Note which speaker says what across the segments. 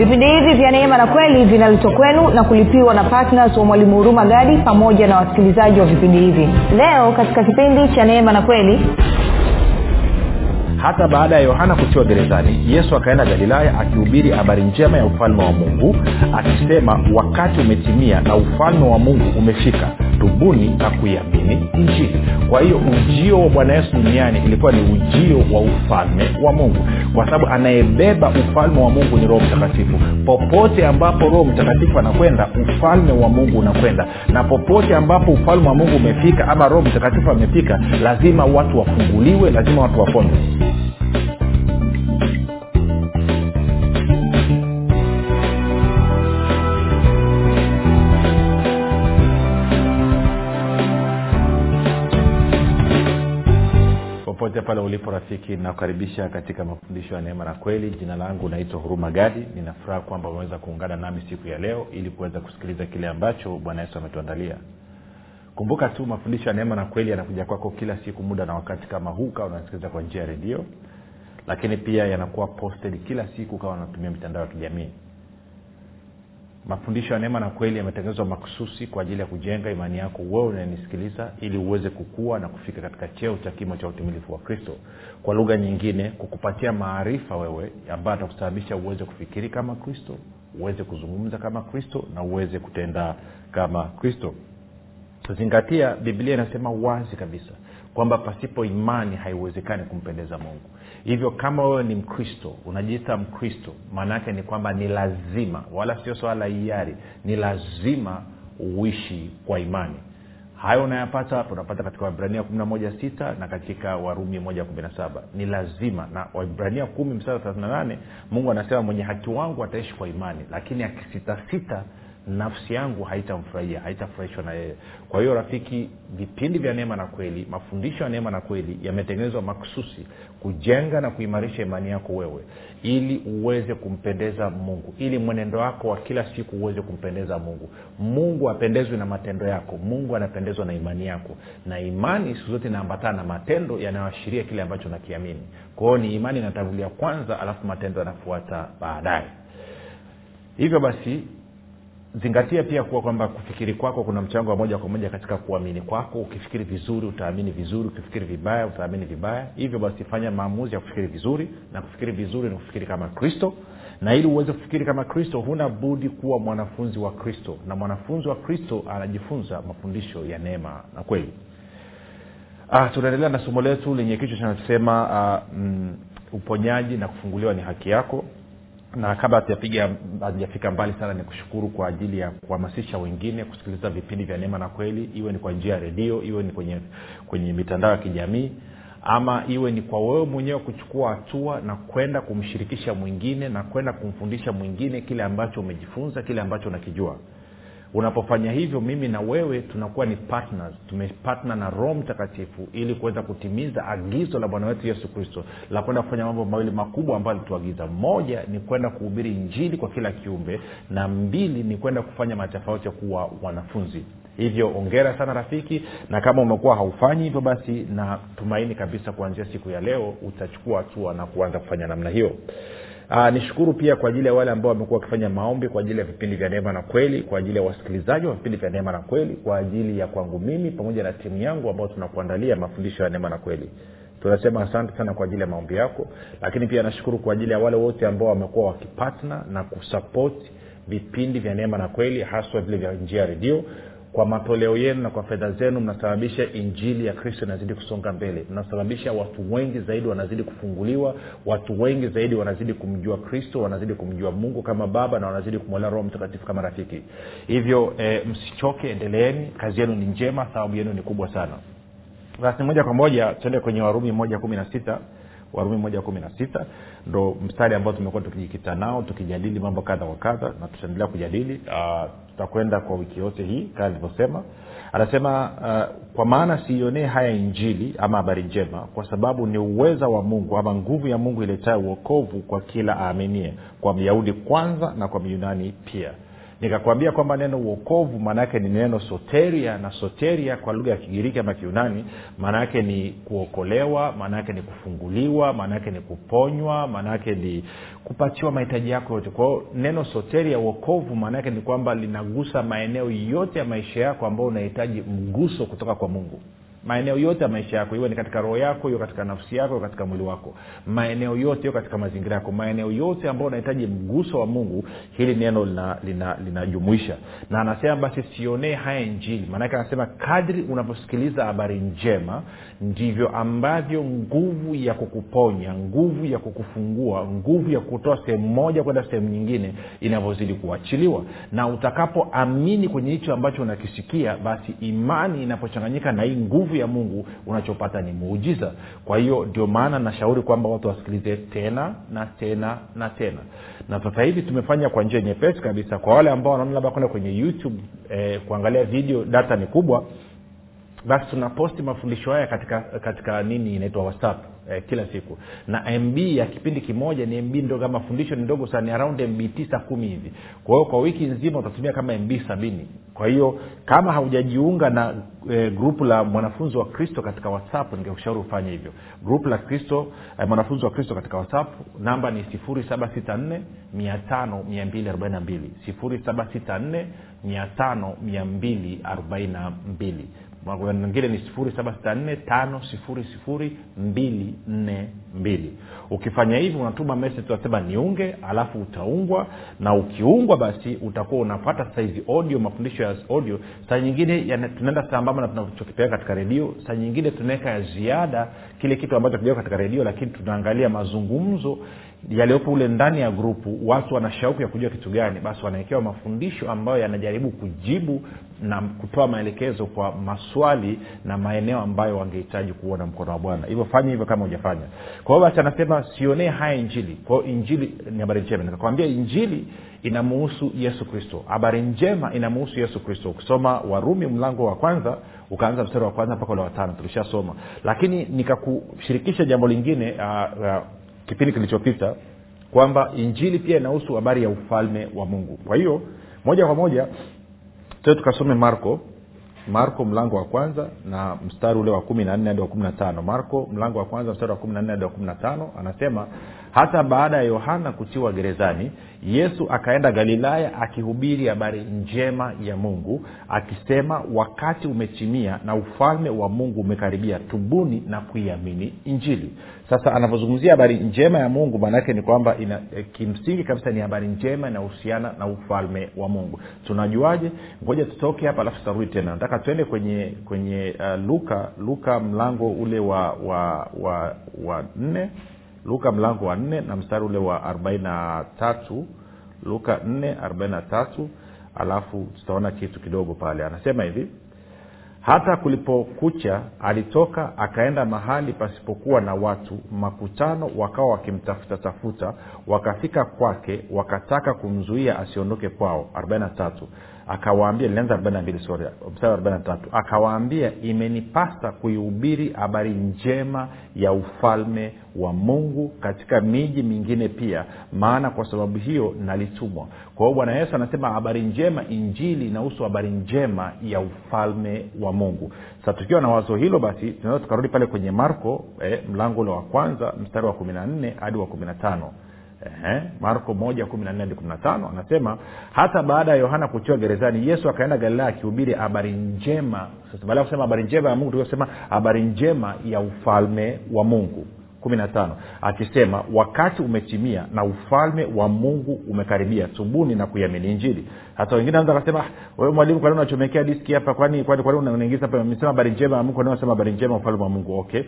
Speaker 1: vipindi hivi vya neema na kweli vinaletwa kwenu na kulipiwa na ptns wa mwalimu huruma gadi pamoja na wasikilizaji wa vipindi hivi. Leo katika kipindi cha neema na kweli
Speaker 2: hata baada ya yohana kutiwa gerezani yesu akaenda galilaya akihubiri habari njema ya ufalme wa mungu akisema wakati umetimia na ufalme wa mungu umefika tubuni na kuiamini injili kwa hiyo ujio wa bwana yesu duniani ilikuwa ni ujio wa ufalme wa mungu. Kwa sababu anayebeba ufalme wa mungu ni roho mtakatifu. Popote ambapo roho mtakatifu anakwenda ufalme wa mungu unakwenda. Na popote ambapo ufalme wa mungu umefika ama roho mtakatifu amefika lazima watu wafunguliwe lazima watu wapone popote pale ulipo rafiki nakukaribisha katika mafundisho ya neema na kweli. Jina langu naitwa huruma gadi. Ninafuraha kwamba umeweza kuungana nami siku ya leo ili kuweza kusikiliza kile ambacho bwana yesu ametuandalia. Kumbuka tu mafundisho ya neema na kweli yanakuja kwako kila siku muda na wakati kama huu kawa unasikiliza kwa njia ya redio lakini pia yanakuwa posted kila siku kawa unatumia mitandao ya kijamii mafundisho ya neema na kweli yametengenezwa makususi kwa ajili ya kujenga imani yako wewe unanisikiliza ili uweze kukua na kufika katika cheo cha kimo cha utimilifu wa kristo. Kwa lugha nyingine kukupatia maarifa wewe ambayo atakusababisha uweze kufikiri kama kristo uweze kuzungumza kama kristo na uweze kutenda kama kristo. Zingatia biblia inasema wazi kabisa kwamba pasipo imani haiwezekani kumpendeza mungu. Hivyo kama wewe ni mkristo unajiita mkristo maana yake ni kwamba ni lazima wala sio swala la hiari ni lazima uishi kwa imani. Hayo unayapata unapata katika wibrania kumi na na katika warumi moja kumi na saba. Ni lazima na waibrania kumi mstari thelathini na nane mungu anasema mwenye haki wangu ataishi kwa imani lakini akisitasita nafsi yangu haitamfurahia haitafurahishwa na yeye. Kwa hiyo rafiki vipindi vya neema na kweli mafundisho ya neema na kweli yametengenezwa maksusi kujenga na kuimarisha imani yako wewe ili uweze kumpendeza mungu ili mwenendo wako wa kila siku uweze kumpendeza mungu. Mungu apendezwi na matendo yako mungu anapendezwa na imani yako. Na imani siku zote inaambatana na matendo yanayoashiria kile ambacho nakiamini kwao ni imani inatangulia kwanza alafu matendo yanafuata baadaye. Hivyo basi zingatia pia kuwa kwamba kufikiri kwako kuna mchango wa moja kwa moja katika kuamini kwako. Ukifikiri vizuri utaamini vizuri. Ukifikiri vibaya utaamini vibaya. Hivyo basi fanya maamuzi ya kufikiri vizuri na kufikiri vizuri ni kufikiri kama kristo. Na ili uweze kufikiri kama kristo huna budi kuwa mwanafunzi wa kristo. Na mwanafunzi wa kristo anajifunza mafundisho ya neema na kweli. Ah, tunaendelea na somo letu lenye kichwa chanasema ah, mm, uponyaji na kufunguliwa ni haki yako na kabla hatujafika mbali sana ni kushukuru kwa ajili ya kuhamasisha wengine kusikiliza vipindi vya neema na kweli. Iwe ni kwa njia ya redio iwe ni kwenye kwenye mitandao ya kijamii ama iwe ni kwa wewe mwenyewe kuchukua hatua na kwenda kumshirikisha mwingine na kwenda kumfundisha mwingine kile ambacho umejifunza kile ambacho unakijua unapofanya hivyo mimi na wewe tunakuwa ni partners. Tumepatna na roho mtakatifu ili kuweza kutimiza agizo la bwana wetu yesu kristo la kwenda kufanya mambo mawili makubwa ambayo alituagiza. Moja ni kwenda kuhubiri njili kwa kila kiumbe na mbili ni kwenda kufanya matofauti ya kuwa wanafunzi. Hivyo ongera sana rafiki na kama umekuwa haufanyi hivyo basi natumaini kabisa kuanzia siku ya leo utachukua hatua na kuanza kufanya namna hiyo Aa, nishukuru pia kwa ajili ya wale ambao wamekuwa wakifanya maombi kwa ajili ya vipindi vya neema na kweli kwa ajili ya wasikilizaji wa vipindi vya neema na kweli kwa ajili ya kwangu mimi pamoja na timu yangu ambao tunakuandalia mafundisho ya neema na kweli. Tunasema asante sana kwa ajili ya maombi yako lakini pia nashukuru kwa ajili ya wale wote ambao wamekuwa wakipatna na kusapoti vipindi vya neema na kweli haswa vile vya njia ya redio kwa matoleo yenu na kwa fedha zenu mnasababisha injili ya kristo inazidi kusonga mbele. Mnasababisha watu wengi zaidi wanazidi kufunguliwa watu wengi zaidi wanazidi kumjua kristo wanazidi kumjua mungu kama baba na wanazidi kumwelea roho mtakatifu kama rafiki. Hivyo e, msichoke endeleeni. Kazi yenu ni njema thawabu yenu ni kubwa sana. Basi moja kwa moja tuende kwenye warumi moja kumi na sita. Warumi moja kumi na sita ndo mstari ambao tumekuwa tukijikita nao tukijadili mambo kadha kwa kadha na tutaendelea kujadili uh, tutakwenda kwa wiki yote hii kama alivyosema. Anasema uh, kwa maana siionee haya injili ama habari njema kwa sababu ni uweza wa mungu ama nguvu ya mungu iletayo uokovu kwa kila aaminie kwa myahudi kwanza na kwa myunani pia nikakwambia kwamba neno uokovu maanaake ni neno soteria na soteria kwa lugha ya kigiriki ama kiunani maanaake ni kuokolewa maanaake ni kufunguliwa maanaake ni kuponywa maanaake ni kupatiwa mahitaji yako yote. Kwao neno soteria uokovu maanaake ni kwamba linagusa maeneo yote ya maisha yako ambayo unahitaji mguso kutoka kwa mungu maeneo yote ya maisha yako iwe ni katika roho yako iwe katika nafsi yako iwe katika mwili wako. Maeneo yote iwe katika mazingira yako. Maeneo yote ambayo unahitaji mguso wa mungu hili neno linajumuisha lina, lina na anasema basi sionee haya injili. Maanake anasema kadri unavyosikiliza habari njema ndivyo ambavyo nguvu ya kukuponya nguvu ya kukufungua nguvu ya kutoa sehemu moja kwenda sehemu nyingine inavyozidi kuachiliwa. Na utakapoamini kwenye hicho ambacho unakisikia basi imani inapochanganyika na hii nguvu ya mungu unachopata ni muujiza. Kwa hiyo ndio maana nashauri kwamba watu wasikilize tena na tena na tena. Na sasa hivi tumefanya kwa njia nyepesi kabisa. Kwa wale ambao wanaona labda kwenda kwenye youtube eh, kuangalia video data ni kubwa basi tunaposti mafundisho haya katika katika nini inaitwa whatsapp eh, kila siku. Na mb ya kipindi kimoja ni mb ndogo mafundisho ni ndogo sana ni around mb tisa kumi hivi. Kwa hiyo kwa wiki nzima utatumia kama mb sabini. Kwa hiyo kama haujajiunga na e, grupu la mwanafunzi wa kristo katika whatsapp ningekushauri ufanye hivyo. Grupu la kristo e, mwanafunzi wa kristo katika whatsapp namba ni 764 5242 764 5242 nyingine ni 7645242 ukifanya hivi unatuma message unasema niunge alafu utaungwa na ukiungwa basi utakuwa unapata saizi audio mafundisho ya audio. Saa nyingine tunaenda sambamba na tunachokipeleka katika redio. Saa nyingine tunaweka ya ziada kile kitu ambacho kijao katika redio lakini tunaangalia mazungumzo yaliyopo ule ndani ya grupu watu wana shauku ya kujua kitu gani. Basi wanawekewa mafundisho ambayo yanajaribu kujibu na kutoa maelekezo kwa maswali na maeneo ambayo wangehitaji kuona mkono wa bwana. Hivyo fanya hivyo kama hujafanya. Kwa hiyo basi anasema sionee haya injili. Kwa injili ni habari njema. Nikakwambia injili inamuhusu yesu kristo. Habari njema inamuhusu yesu kristo. Ukisoma warumi mlango wa kwanza ukaanza mstari wa kwanza mpaka ule watano tulishasoma. Lakini nikakushirikisha jambo lingine uh, uh, kipindi kilichopita kwamba injili pia inahusu habari ya ufalme wa mungu. Kwa hiyo moja kwa moja tue tukasome marko. Marko mlango wa kwanza na mstari ule wa kumi na nne hadi wa kumi na tano. Marko mlango wa kwanza mstari wa kumi na nne hadi wa kumi na tano anasema hata baada ya yohana kutiwa gerezani yesu akaenda galilaya akihubiri habari njema ya mungu akisema wakati umetimia na ufalme wa mungu umekaribia tubuni na kuiamini injili sasa anavyozungumzia habari njema ya mungu maanaake ni kwamba ina, e, kimsingi kabisa ni habari njema inahusiana na ufalme wa mungu. Tunajuaje? Ngoja tutoke hapa alafu tutarudi tena. Nataka tuende kwenye kwenye uh, luka luka mlango ule wa wa wa wa nne. Luka mlango wa nne na mstari ule wa arobaini na tatu. Luka nne arobaini na alafu tutaona kitu kidogo pale. Anasema hivi hata kulipokucha alitoka akaenda mahali pasipokuwa na watu makutano wakawa wakimtafuta tafuta wakafika kwake wakataka kumzuia asiondoke kwao. 43 akawaambia nilianza 42 sorry mstari 43 akawaambia imenipasa kuihubiri habari njema ya ufalme wa mungu katika miji mingine pia maana kwa sababu hiyo nalitumwa. Kwa hiyo bwana yesu anasema habari njema injili inahusu habari njema ya ufalme wa mungu. Sasa tukiwa na wazo hilo basi tunaweza tukarudi pale kwenye marko eh, mlango ule wa kwanza mstari wa kumi na nne hadi wa kumi na tano Marko moja kumi na nne hadi kumi na tano anasema hata baada ya yohana kutiwa gerezani yesu akaenda galilaya akihubiri habari njema. Sasa baada ya kusema habari njema ya mungu tuliosema habari njema ya ufalme wa mungu kumi na tano akisema wakati umetimia na ufalme wa mungu umekaribia tubuni na kuiamini injili. Hata wengine anza akasema wewe mwalimu kwani unachomekea diski hapa? Kwani kwani kwani unaingiza hapa? Nimesema habari njema ya mungu kwani habari njema ufalme wa mungu. Okay.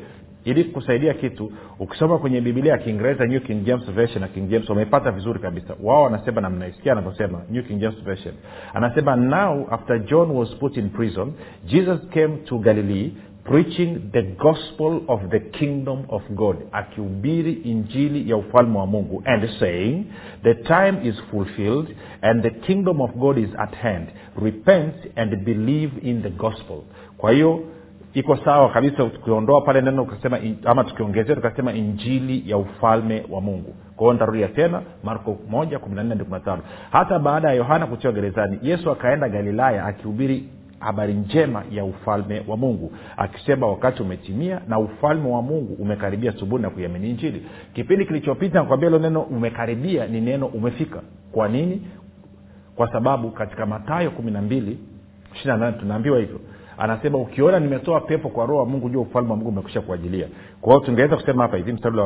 Speaker 2: Ili kusaidia kitu ukisoma kwenye biblia ya kiingereza new king james version na king james wameipata vizuri kabisa. Wao wanasema na mnaisikia anavyosema new king james version. Anasema now after john was put in prison jesus came to galilee preaching the gospel of the kingdom of god. Akihubiri injili ya ufalme wa mungu and saying the time is fulfilled and the kingdom of god is at hand. Repent and believe in the gospel. Kwa hiyo iko sawa kabisa tukiondoa pale neno tukasema ama tukiongezea tukasema injili ya ufalme wa mungu. Kwa hiyo nitarudia tena marko moja kumi na nne hadi kumi na tano. Hata baada ya yohana kutiwa gerezani yesu akaenda galilaya akihubiri habari njema ya ufalme wa mungu. Akisema wakati umetimia na ufalme wa mungu umekaribia subuhi na kuiamini injili. Kipindi kilichopita nakwambia hilo neno umekaribia ni neno umefika. Kwa nini? Kwa sababu katika matayo kumi na mbili ishiri na nane tunaambiwa hivyo. Anasema ukiona nimetoa pepo kwa roho wa mungu jua ufalme wa mungu umekwisha kuajilia kwa hiyo tungeweza kusema hapa hivi mstari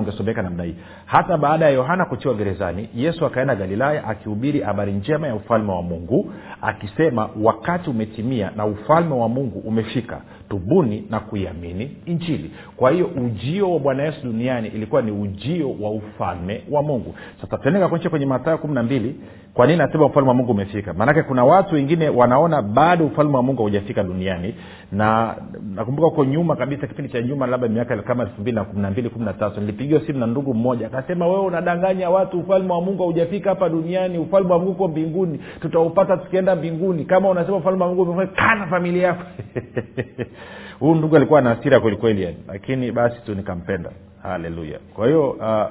Speaker 2: ungesomeka namna hii. Hata baada ya yohana kutiwa gerezani yesu akaenda galilaya akihubiri habari njema ya ufalme wa mungu akisema wakati umetimia na ufalme wa mungu umefika tubuni na kuiamini injili. Kwa hiyo ujio wa bwana yesu duniani ilikuwa ni ujio wa ufalme wa mungu. Sasa tuendeka kuonyesha kwenye matayo kumi na mbili kwa nini nasema ufalme wa mungu umefika? Maanake kuna watu wengine wanaona bado ufalme wa mungu haujafika duniani. Na nakumbuka huko nyuma kabisa kipindi cha nyuma labda miaka kama elfu mbili na kumi na mbili kumi na tatu nilipigiwa simu na ndugu mmoja akasema wewe unadanganya watu ufalme wa mungu haujafika hapa duniani ufalme wa mungu uko mbinguni tutaupata tukienda mbinguni. Kama unasema ufalme wa mungu umefika kana familia yako huyu ndugu alikuwa na hasira kwelikweli yani. Lakini basi tu nikampenda. Haleluya kwa hiyo uh,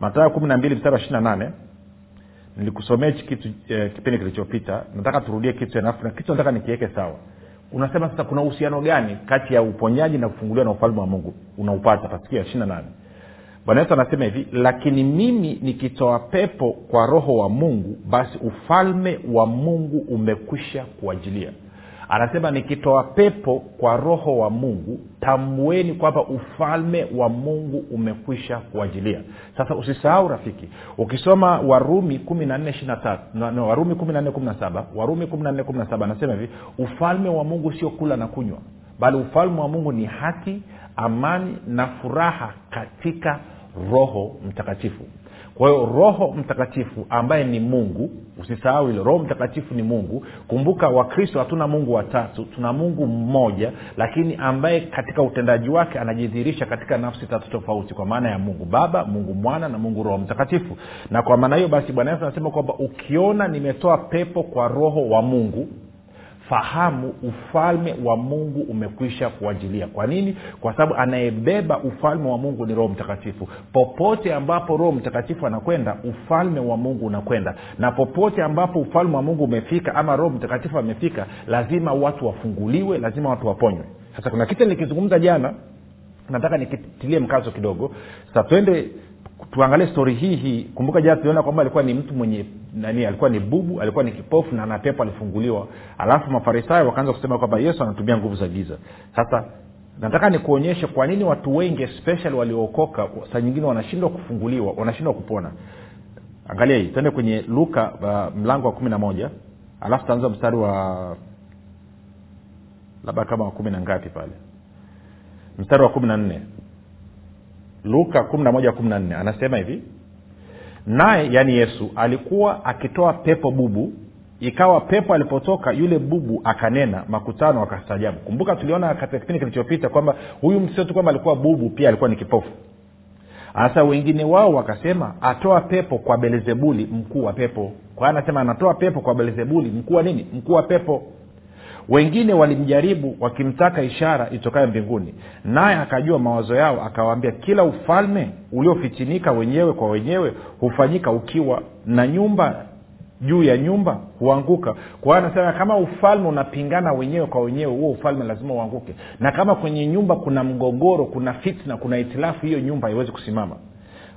Speaker 2: matayo kumi na mbili mstari ishiri na nane nilikusomea hichi kitu eh, kipindi kilichopita. Nataka turudie kitu alafu na kitu nataka nikiweke sawa. Unasema sasa kuna uhusiano gani kati ya uponyaji na kufunguliwa na ufalme wa mungu? Unaupata pasikia ishiri na nane. Bwana yesu anasema hivi lakini mimi nikitoa pepo kwa roho wa mungu basi ufalme wa mungu umekwisha kuajilia anasema nikitoa pepo kwa roho wa mungu tambueni kwamba ufalme wa mungu umekwisha kuajilia sasa usisahau rafiki ukisoma warumi kumi na warumi kumi warumi anasema hivi ufalme wa mungu sio kula na kunywa bali ufalme wa mungu ni haki amani na furaha katika roho mtakatifu kwa hiyo roho mtakatifu ambaye ni mungu usisahau hilo roho mtakatifu ni mungu. Kumbuka wakristo hatuna mungu watatu tuna mungu mmoja lakini ambaye katika utendaji wake anajidhihirisha katika nafsi tatu tofauti kwa maana ya mungu baba mungu mwana na mungu roho mtakatifu. Na kwa maana hiyo basi bwana yesu anasema kwamba ukiona nimetoa pepo kwa roho wa mungu fahamu ufalme wa mungu umekwisha kuajilia kwa nini? Kwa sababu anayebeba ufalme wa mungu ni roho mtakatifu. Popote ambapo roho mtakatifu anakwenda ufalme wa mungu unakwenda. Na popote ambapo ufalme wa mungu umefika ama roho mtakatifu amefika lazima watu wafunguliwe lazima watu waponywe. Sasa kuna kitu nilikizungumza jana nataka nikitilie mkazo kidogo. Sasa twende tuangalie stori hii hii. Kumbuka jana tuliona kwamba alikuwa ni mtu mwenye nani alikuwa ni bubu alikuwa ni kipofu na na pepo alifunguliwa. Alafu mafarisayo wakaanza kusema kwamba yesu anatumia nguvu za giza. Sasa nataka nikuonyeshe kwa nini watu wengi especially waliookoka saa nyingine wanashindwa kufunguliwa wanashindwa kupona. Angalia hii tuende kwenye luka uh, mlango wa kumi na moja. Alafu tutaanza mstari wa labda kama wa kumi na ngapi pale? Mstari wa kumi na nne luka kumi na moja kumi na nne anasema hivi naye yaani yesu alikuwa akitoa pepo bubu ikawa pepo alipotoka yule bubu akanena makutano akastajabu kumbuka tuliona katika kipindi kilichopita kwamba huyu msio kwamba alikuwa bubu pia alikuwa ni kipofu. Hasa wengine wao wakasema atoa pepo kwa belzebuli mkuu wa pepo. Kwa anasema anatoa pepo kwa belzebuli mkuu wa nini? Mkuu wa pepo wengine walimjaribu wakimtaka ishara itokayo mbinguni. Naye akajua mawazo yao akawaambia kila ufalme uliofitinika wenyewe kwa wenyewe hufanyika ukiwa na nyumba juu ya nyumba huanguka. Kwa anasema kama ufalme unapingana wenyewe kwa wenyewe huo ufalme lazima uanguke. Na kama kwenye nyumba kuna mgogoro kuna fitna kuna itilafu hiyo nyumba haiwezi kusimama.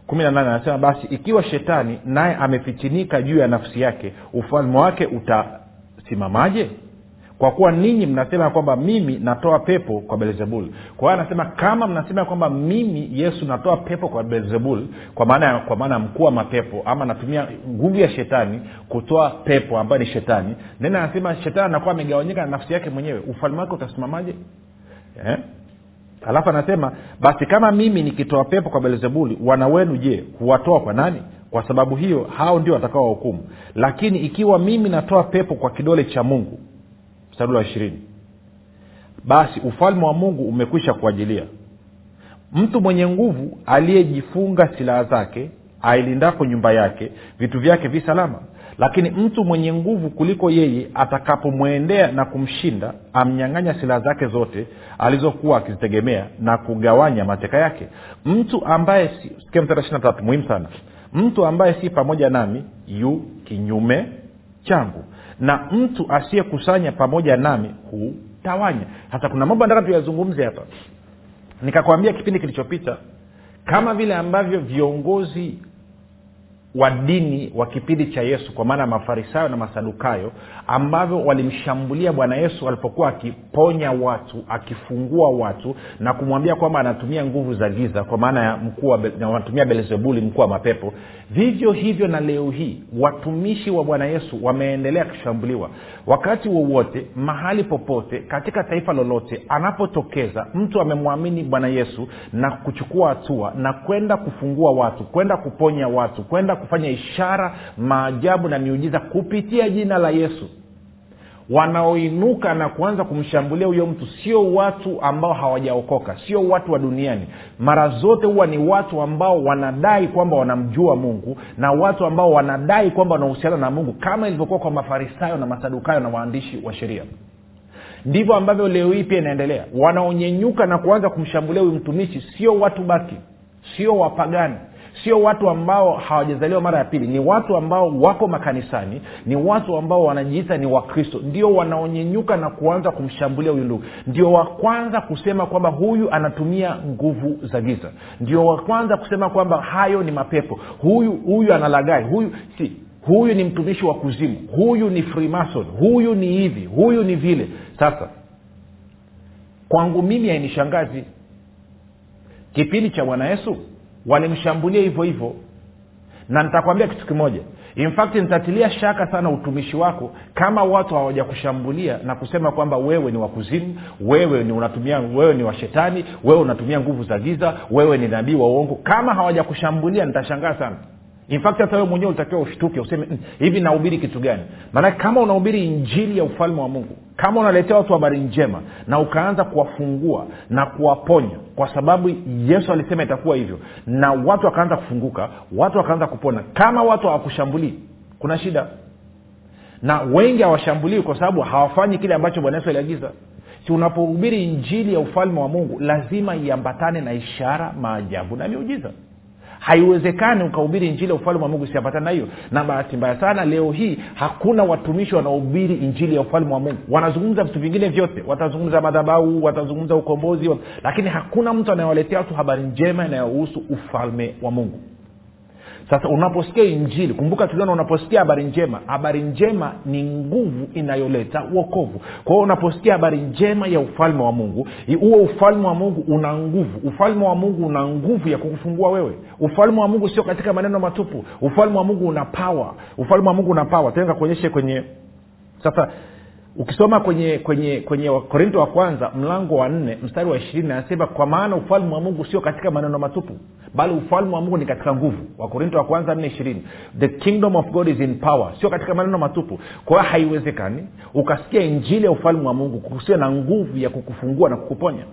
Speaker 2: Kumi na nane anasema basi ikiwa shetani naye amefitinika juu ya nafsi yake ufalme wake utasimamaje kwa kuwa ninyi mnasema ya kwamba mimi natoa pepo kwa belzebul kwa hiyo anasema kama mnasema kwamba mimi yesu natoa pepo kwa belzebul kwa maana kwa maana mkuu wa mapepo ama natumia nguvu ya shetani kutoa pepo ambayo ni shetani then anasema shetani anakuwa amegawanyika na nafsi yake mwenyewe. Ufalme wake utasimamaje? Eh? alafu anasema basi kama mimi nikitoa pepo kwa belzebuli wana wenu je huwatoa kwa nani? Kwa sababu hiyo hao ndio watakao wahukumu lakini ikiwa mimi natoa pepo kwa kidole cha mungu mstari wa ishirini. Basi ufalme wa mungu umekwisha kuajilia mtu mwenye nguvu aliyejifunga silaha zake ailindako nyumba yake vitu vyake vi salama. Lakini mtu mwenye nguvu kuliko yeye atakapomwendea na kumshinda amnyang'anya silaha zake zote alizokuwa akizitegemea na kugawanya mateka yake. Mtu ambaye si, muhimu sana. Mtu ambaye si pamoja nami yu kinyume changu na mtu asiyekusanya pamoja nami hutawanya. Sasa kuna mambo nataka tuyazungumze hapa. Nikakwambia kipindi kilichopita kama vile ambavyo viongozi wa dini wa kipindi cha yesu kwa maana ya mafarisayo na masadukayo ambavyo walimshambulia bwana yesu alipokuwa akiponya watu akifungua watu na kumwambia kwamba anatumia nguvu za giza kwa maana ya mkuu wanatumia belzebuli mkuu wa mapepo. Vivyo hivyo na leo hii watumishi wa bwana yesu wameendelea kushambuliwa. Wakati wowote mahali popote katika taifa lolote anapotokeza mtu amemwamini bwana yesu na kuchukua hatua na kwenda kufungua watu kwenda kuponya watu kwenda kufanya ishara maajabu na miujiza kupitia jina la yesu. Wanaoinuka na kuanza kumshambulia huyo mtu sio watu ambao hawajaokoka sio watu wa duniani. Mara zote huwa ni watu ambao wanadai kwamba wanamjua mungu na watu ambao wanadai kwamba wanahusiana na mungu kama ilivyokuwa kwa mafarisayo na masadukayo na waandishi wa sheria. Ndivyo ambavyo leo hii pia inaendelea. Wanaonyenyuka na kuanza kumshambulia huyu mtumishi sio watu baki sio wapagani sio watu ambao hawajazaliwa mara ya pili. Ni watu ambao wako makanisani. Ni watu ambao wanajiita ni wakristo. Ndio wanaonyenyuka na kuanza kumshambulia huyu ndugu. Ndio wa kwanza kusema kwamba huyu anatumia nguvu za giza. Ndio wa kwanza kusema kwamba hayo ni mapepo. Huyu huyu analagai huyu si huyu ni mtumishi wa kuzimu. Huyu ni freemason. Huyu ni hivi. Huyu ni vile. Sasa kwangu mimi hainishangazi. Kipindi cha bwana yesu walimshambulia hivyo hivyo. Na nitakwambia kitu kimoja. In fact nitatilia shaka sana utumishi wako kama watu hawajakushambulia na kusema kwamba wewe ni wakuzimu wewe ni unatumia wewe ni washetani wewe unatumia nguvu za giza wewe ni nabii wa uongo. Kama hawajakushambulia nitashangaa sana. In hata wewe mwenyewe utakiwa ushtuke useme mm, hivi nahubiri kitu gani? Maanake kama unahubiri injili ya ufalme wa mungu kama unaletea watu habari njema na ukaanza kuwafungua na kuwaponya kwa sababu yesu alisema itakuwa hivyo na watu wakaanza kufunguka watu wakaanza kupona. Kama watu hawakushambulii kuna shida. Na wengi hawashambulii kwa sababu hawafanyi kile ambacho bwana yesu aliagiza. Si unapohubiri injili ya ufalme wa mungu lazima iambatane na ishara maajabu na miujiza haiwezekani ukahubiri injili ya ufalme wa mungu isiapatana na hiyo. Na bahati mbaya sana leo hii hakuna watumishi wanaohubiri injili ya ufalme wa mungu. Wanazungumza vitu vingine vyote. Watazungumza madhabau watazungumza ukombozi lakini hakuna mtu anayewaletea watu habari njema inayohusu ufalme wa mungu sasa unaposikia injili kumbuka tuliona unaposikia habari njema. Habari njema ni nguvu inayoleta uokovu kwa hiyo unaposikia habari njema ya ufalme wa mungu huo ufalme wa mungu una nguvu. Ufalme wa mungu una nguvu ya kukufungua wewe. Ufalme wa mungu sio katika maneno matupu. Ufalme wa mungu una pawa ufalme wa mungu una pawa tenga kuonyeshe kwenye sasa ukisoma kwenye kwenye kwenye wakorinto wa kwanza mlango wa nne mstari wa ishirini anasema kwa maana ufalme wa mungu sio katika maneno matupu bali ufalme wa mungu ni katika nguvu. Wakorinto wa kwanza nne ishirini the kingdom of god is in power. Sio katika maneno matupu. Kwa haiwezekani ukasikia injili ya ufalme wa mungu kusiwe na nguvu ya kukufungua na kukuponya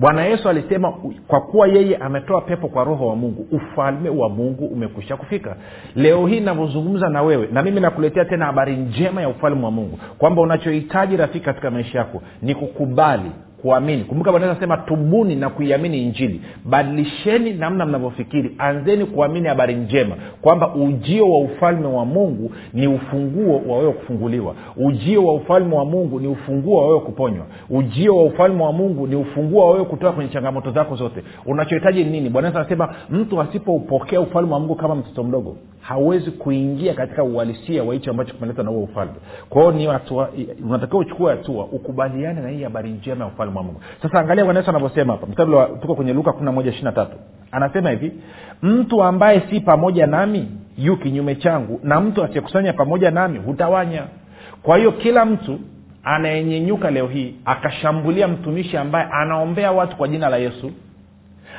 Speaker 2: bwana yesu alisema kwa kuwa yeye ametoa pepo kwa roho wa mungu ufalme wa mungu umekwisha kufika. Leo hii navyozungumza na wewe na mimi nakuletea tena habari njema ya ufalme wa mungu kwamba unachohitaji rafiki katika maisha yako ni kukubali kuamini. Kumbuka bwana anasema tubuni na kuiamini injili. Badilisheni namna mnavyofikiri. Anzeni kuamini habari njema kwamba ujio wa ufalme wa mungu ni ufunguo wa wewe kufunguliwa. Ujio wa ufalme wa mungu ni ufunguo wa wewe kuponywa. Ujio wa ufalme wa mungu ni ufunguo wa wewe kutoka kwenye changamoto zako zote. Unachohitaji ni nini? Bwana anasema mtu asipoupokea ufalme wa mungu kama mtoto mdogo hawezi kuingia katika uhalisia wa hicho ambacho kimeleta na huo ufalme. Kwa hiyo unatakiwa uchukue hatua ukubaliane na hii habari njema ya ufalme wa mungu. Sasa angalia bwana yesu anavyosema hapa. Mstari tuko kwenye luka kumi anasema hivi mtu ambaye si pamoja nami yu kinyume changu na mtu asiyekusanya pamoja nami hutawanya. Kwa hiyo kila mtu anayenyenyuka leo hii akashambulia mtumishi ambaye anaombea watu kwa jina la yesu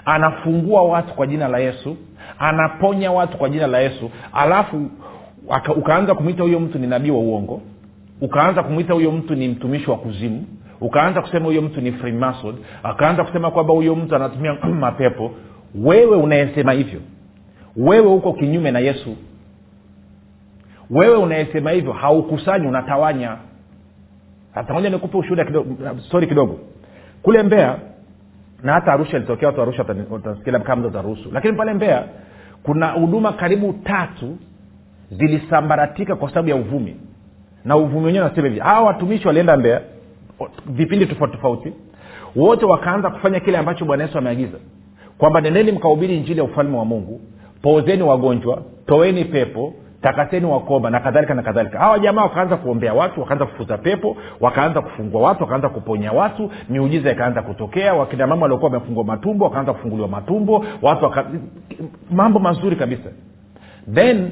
Speaker 2: anafungua watu kwa jina la yesu anaponya watu kwa jina la yesu alafu ukaanza kumwita huyo mtu ni nabii wa uongo ukaanza kumwita huyo mtu ni mtumishi wa kuzimu ukaanza kusema huyo mtu ni freemason akaanza kusema kwamba huyo mtu anatumia mapepo. Wewe unayesema hivyo. Wewe uko kinyume na yesu. Wewe unayesema hivyo haukusanyi unatawanya. Hata nikupe ushuhuda kidogo stori kidogo. Kule mbea na hata arusha ilitokea watu arusha utasikia kama utaruhusu lakini pale mbea kuna huduma karibu tatu zilisambaratika kwa sababu ya uvumi. Na uvumi wenyewe nasema hivi hawa watumishi walienda mbea vipindi tofauti tofauti wote wakaanza kufanya kile ambacho bwana yesu ameagiza kwamba nendeni mkahubiri injili ya ufalme wa mungu pozeni wagonjwa toeni pepo takaseni wakoma na kadhalika na kadhalika. Hawa jamaa wakaanza kuombea watu wakaanza kufuta pepo wakaanza kufungua watu wakaanza kuponya watu miujiza ikaanza kutokea wakina mama waliokuwa wamefungua matumbo wakaanza kufunguliwa matumbo watu waka... mambo mazuri kabisa. Then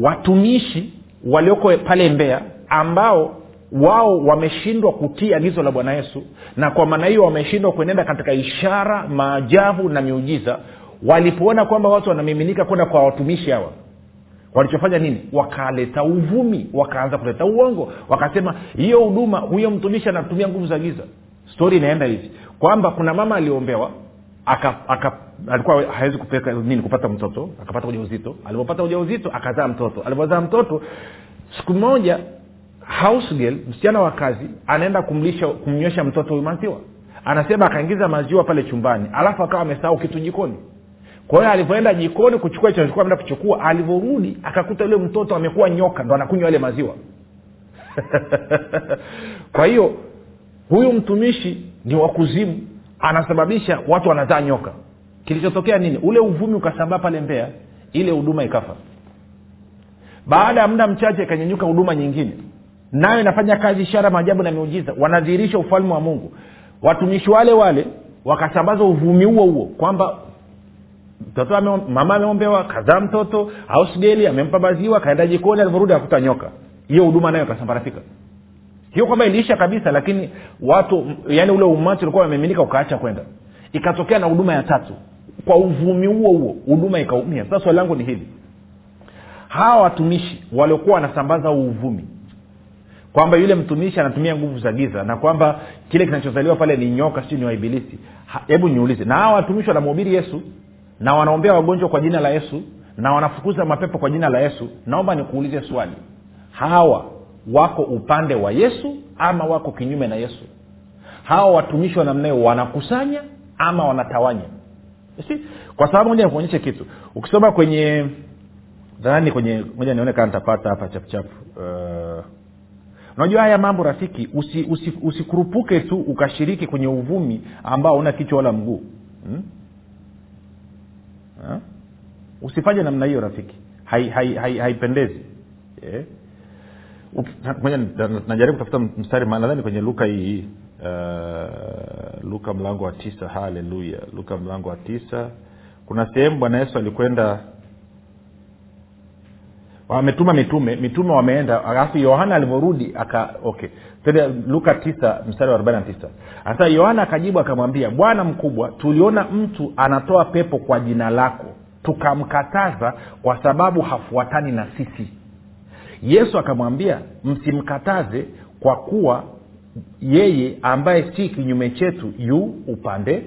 Speaker 2: watumishi walioko pale mbea ambao wao wameshindwa kutii agizo la bwana yesu na kwa maana hiyo wameshindwa kuenenda katika ishara maajabu na miujiza walipoona kwamba watu wanamiminika kwenda kwa watumishi hawa. Walichofanya nini? Wakaleta uvumi wakaanza kuleta uongo wakasema hiyo huduma huyo mtumishi anatumia nguvu za giza. Stori inaenda hivi kwamba kuna mama aliombewa aka, aka alikuwa hawezi kupeka nini kupata mtoto akapata uja uzito alipopata uja uzito akazaa mtoto. Alipozaa mtoto siku moja house girl msichana wa kazi anaenda kumlisha kumnywesha mtoto huyu maziwa. Anasema akaingiza maziwa pale chumbani alafu akawa amesahau kitu jikoni. Kwa hiyo alivyoenda jikoni kuchukua hicho alikuwa ameenda kuchukua alivyorudi akakuta yule mtoto amekuwa nyoka ndo anakunywa yale maziwa. Kwa hiyo huyu mtumishi ni wakuzimu anasababisha watu wanazaa nyoka. Kilichotokea nini? Ule uvumi ukasambaa pale mbea ile huduma ikafa. Baada ya muda mchache ikanyenyuka huduma nyingine nayo inafanya kazi ishara maajabu na miujiza. Wanadhihirisha ufalme wa mungu. Watumishi wale wale wakasambaza uvumi huo huo kwamba mtoto mama ameombewa kazaa mtoto ausgeli amempa maziwa kaenda jikoni alivyorudi akuta nyoka. Hiyo huduma nayo ikasambaratika hiyo kwamba iliisha kabisa lakini watu yani ule umati ulikuwa wameminika ukaacha kwenda. Ikatokea na huduma ya tatu. Kwa uvumi huo huo huduma ikaumia. Sasa swali langu ni hili. Hawa watumishi waliokuwa wanasambaza uvumi kwamba yule mtumishi anatumia nguvu za giza na kwamba kile kinachozaliwa pale ni nyoka sio ni waibilisi hebu niulize na hawa watumishi wanamhubiri yesu? Na wanaombea wagonjwa kwa jina la yesu? Na wanafukuza mapepo kwa jina la yesu? Naomba nikuulize swali. Hawa wako upande wa yesu ama wako kinyume na yesu? Hawa watumishi wa namnayo wanakusanya ama wanatawanya? Si kwa sababu moja nikuonyeshe kitu. Ukisoma kwenye dhani kwenye moja nione kaa nitapata hapa chapuchapu uh, unajua haya mambo rafiki usikurupuke usi, usi, tu ukashiriki kwenye uvumi ambao una kichwa wala mguu hmm? ha? usifanye namna hiyo rafiki haipendezi hai, hai, hai yeah. najaribu kutafuta mstari nadhani kwenye luka hii uh, luka mlango wa tisa haleluya luka mlango wa tisa kuna sehemu bwana yesu alikwenda wametuma mitume mitume wameenda alafu yohana alivyorudi aka okay. Luka tisa mstari wa arobaini na tisa. Sasa yohana akajibu akamwambia bwana mkubwa tuliona mtu anatoa pepo kwa jina lako. Tukamkataza kwa sababu hafuatani na sisi. Yesu akamwambia msimkataze kwa kuwa yeye ambaye si kinyume chetu yu upande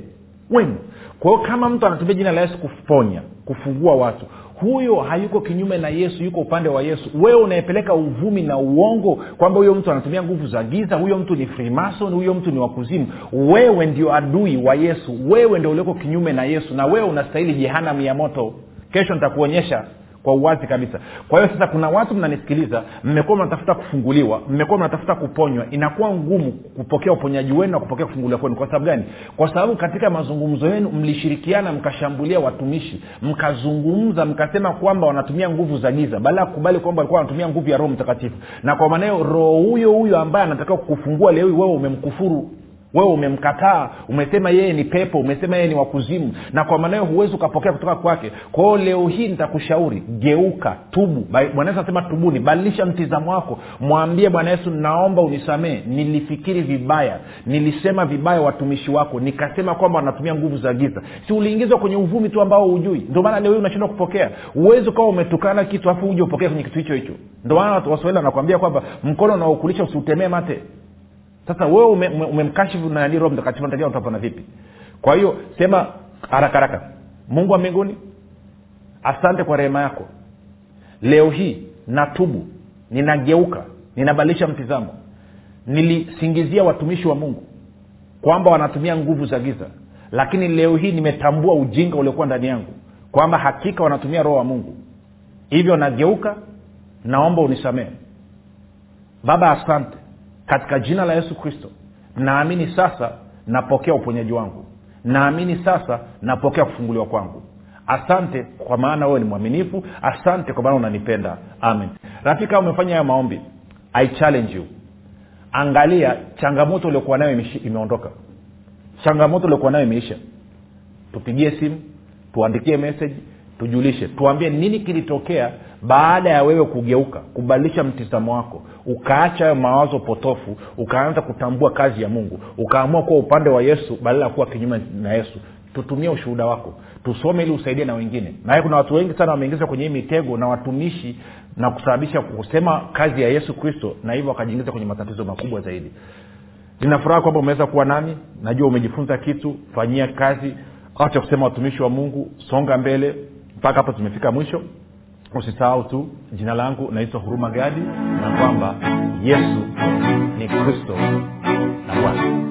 Speaker 2: wenu. Kwa hiyo kama mtu anatumia jina la yesu kuponya kufungua watu huyo hayuko kinyume na yesu yuko upande wa yesu. Wewe unayepeleka uvumi na uongo kwamba huyo mtu anatumia nguvu za giza huyo mtu ni frimason huyo mtu ni wakuzimu wewe ndio adui wa yesu. Wewe ndio ulioko kinyume na yesu. Na wewe unastahili jehanamu ya moto. Kesho nitakuonyesha kwa uwazi kabisa. Kwa hiyo sasa kuna watu mnanisikiliza mmekuwa mnatafuta kufunguliwa mmekuwa mnatafuta kuponywa inakuwa ngumu kupokea uponyaji wenu na kupokea kufunguliwa kwenu. Kwa sababu gani? Kwa sababu katika mazungumzo yenu mlishirikiana mkashambulia watumishi mkazungumza mkasema kwamba wanatumia nguvu za giza baada ya kukubali kwamba walikuwa wanatumia nguvu ya roho mtakatifu. Na kwa maanao roho huyo huyo ambaye anatakiwa kukufungua leo wewe umemkufuru wewe umemkataa umesema yeye ni pepo umesema yeye ni wakuzimu. Na kwa maanayo huwezi ukapokea kutoka kwake. Kwa hiyo leo hii nitakushauri geuka tubu. Bwana yesu anasema tubuni badilisha mtizamo wako. Mwambie bwana yesu naomba unisamee nilifikiri vibaya nilisema vibaya watumishi wako nikasema kwamba wanatumia nguvu za giza. Si uliingizwa kwenye uvumi tu ambao hujui? Ndio maana leo hii unashindwa kupokea. Huwezi ukawa umetukana kitu afu uje upokee kwenye kitu hicho hicho. Ndio maana waswahili wanakwambia kwamba mkono unaokulisha usiutemee mate sasa wewe umemkashifu ume, ume nani? Roho mtakatifu natakiwa utapona vipi? Kwa hiyo sema haraka haraka. Mungu wa mbinguni asante kwa rehema yako. Leo hii natubu ninageuka ninabadilisha mtizamo. Nilisingizia watumishi wa mungu kwamba wanatumia nguvu za giza lakini leo hii nimetambua ujinga uliokuwa ndani yangu kwamba hakika wanatumia roho wa mungu. Hivyo nageuka naomba unisamehe. Baba asante katika jina la yesu kristo naamini sasa napokea uponyaji wangu. Naamini sasa napokea kufunguliwa kwangu. Asante kwa maana wewe ni mwaminifu. Asante kwa maana unanipenda. Amen. Kama umefanya hayo maombi i challenge you. Angalia changamoto uliokuwa nayo imeondoka. Changamoto uliokuwa nayo imeisha. Tupigie simu tuandikie message tujulishe tuambie nini kilitokea baada ya wewe kugeuka kubadilisha mtizamo wako ukaacha hayo mawazo potofu ukaanza kutambua kazi ya mungu ukaamua kuwa upande wa yesu badala ya kuwa kinyume na yesu tutumie ushuhuda wako. Tusome ili usaidie na wengine. Naye kuna watu wengi sana wameingizwa kwenye hii mitego na watumishi na kusababisha kusema kazi ya yesu kristo na hivyo wakajiingiza kwenye matatizo makubwa zaidi. Ninafuraha kwamba umeweza kuwa nami. Najua umejifunza kitu. Fanyia kazi. Acha kusema watumishi wa mungu. Songa mbele. Mpaka hapa tumefika mwisho usisahau tu jina langu naitwa huruma gadi na kwamba yesu ni kristo na bwana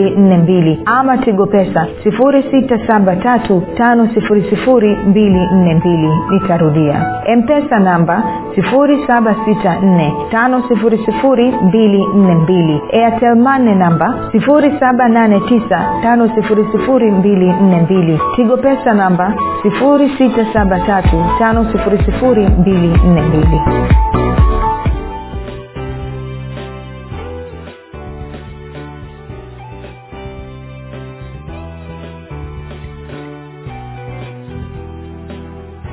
Speaker 1: 7895242 ama tigo pesa 6735242 nitarudia. Mpesa namba 7645242 airtelmane namba 7895242 tigo pesa namba 6735242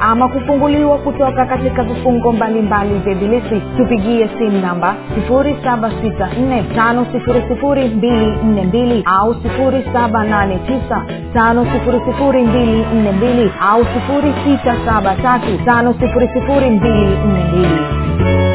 Speaker 1: ama kufunguliwa kutoka katika vifungo mbalimbali vya ibilisi tupigie simu namba 7645242 au 7895242 au 6735242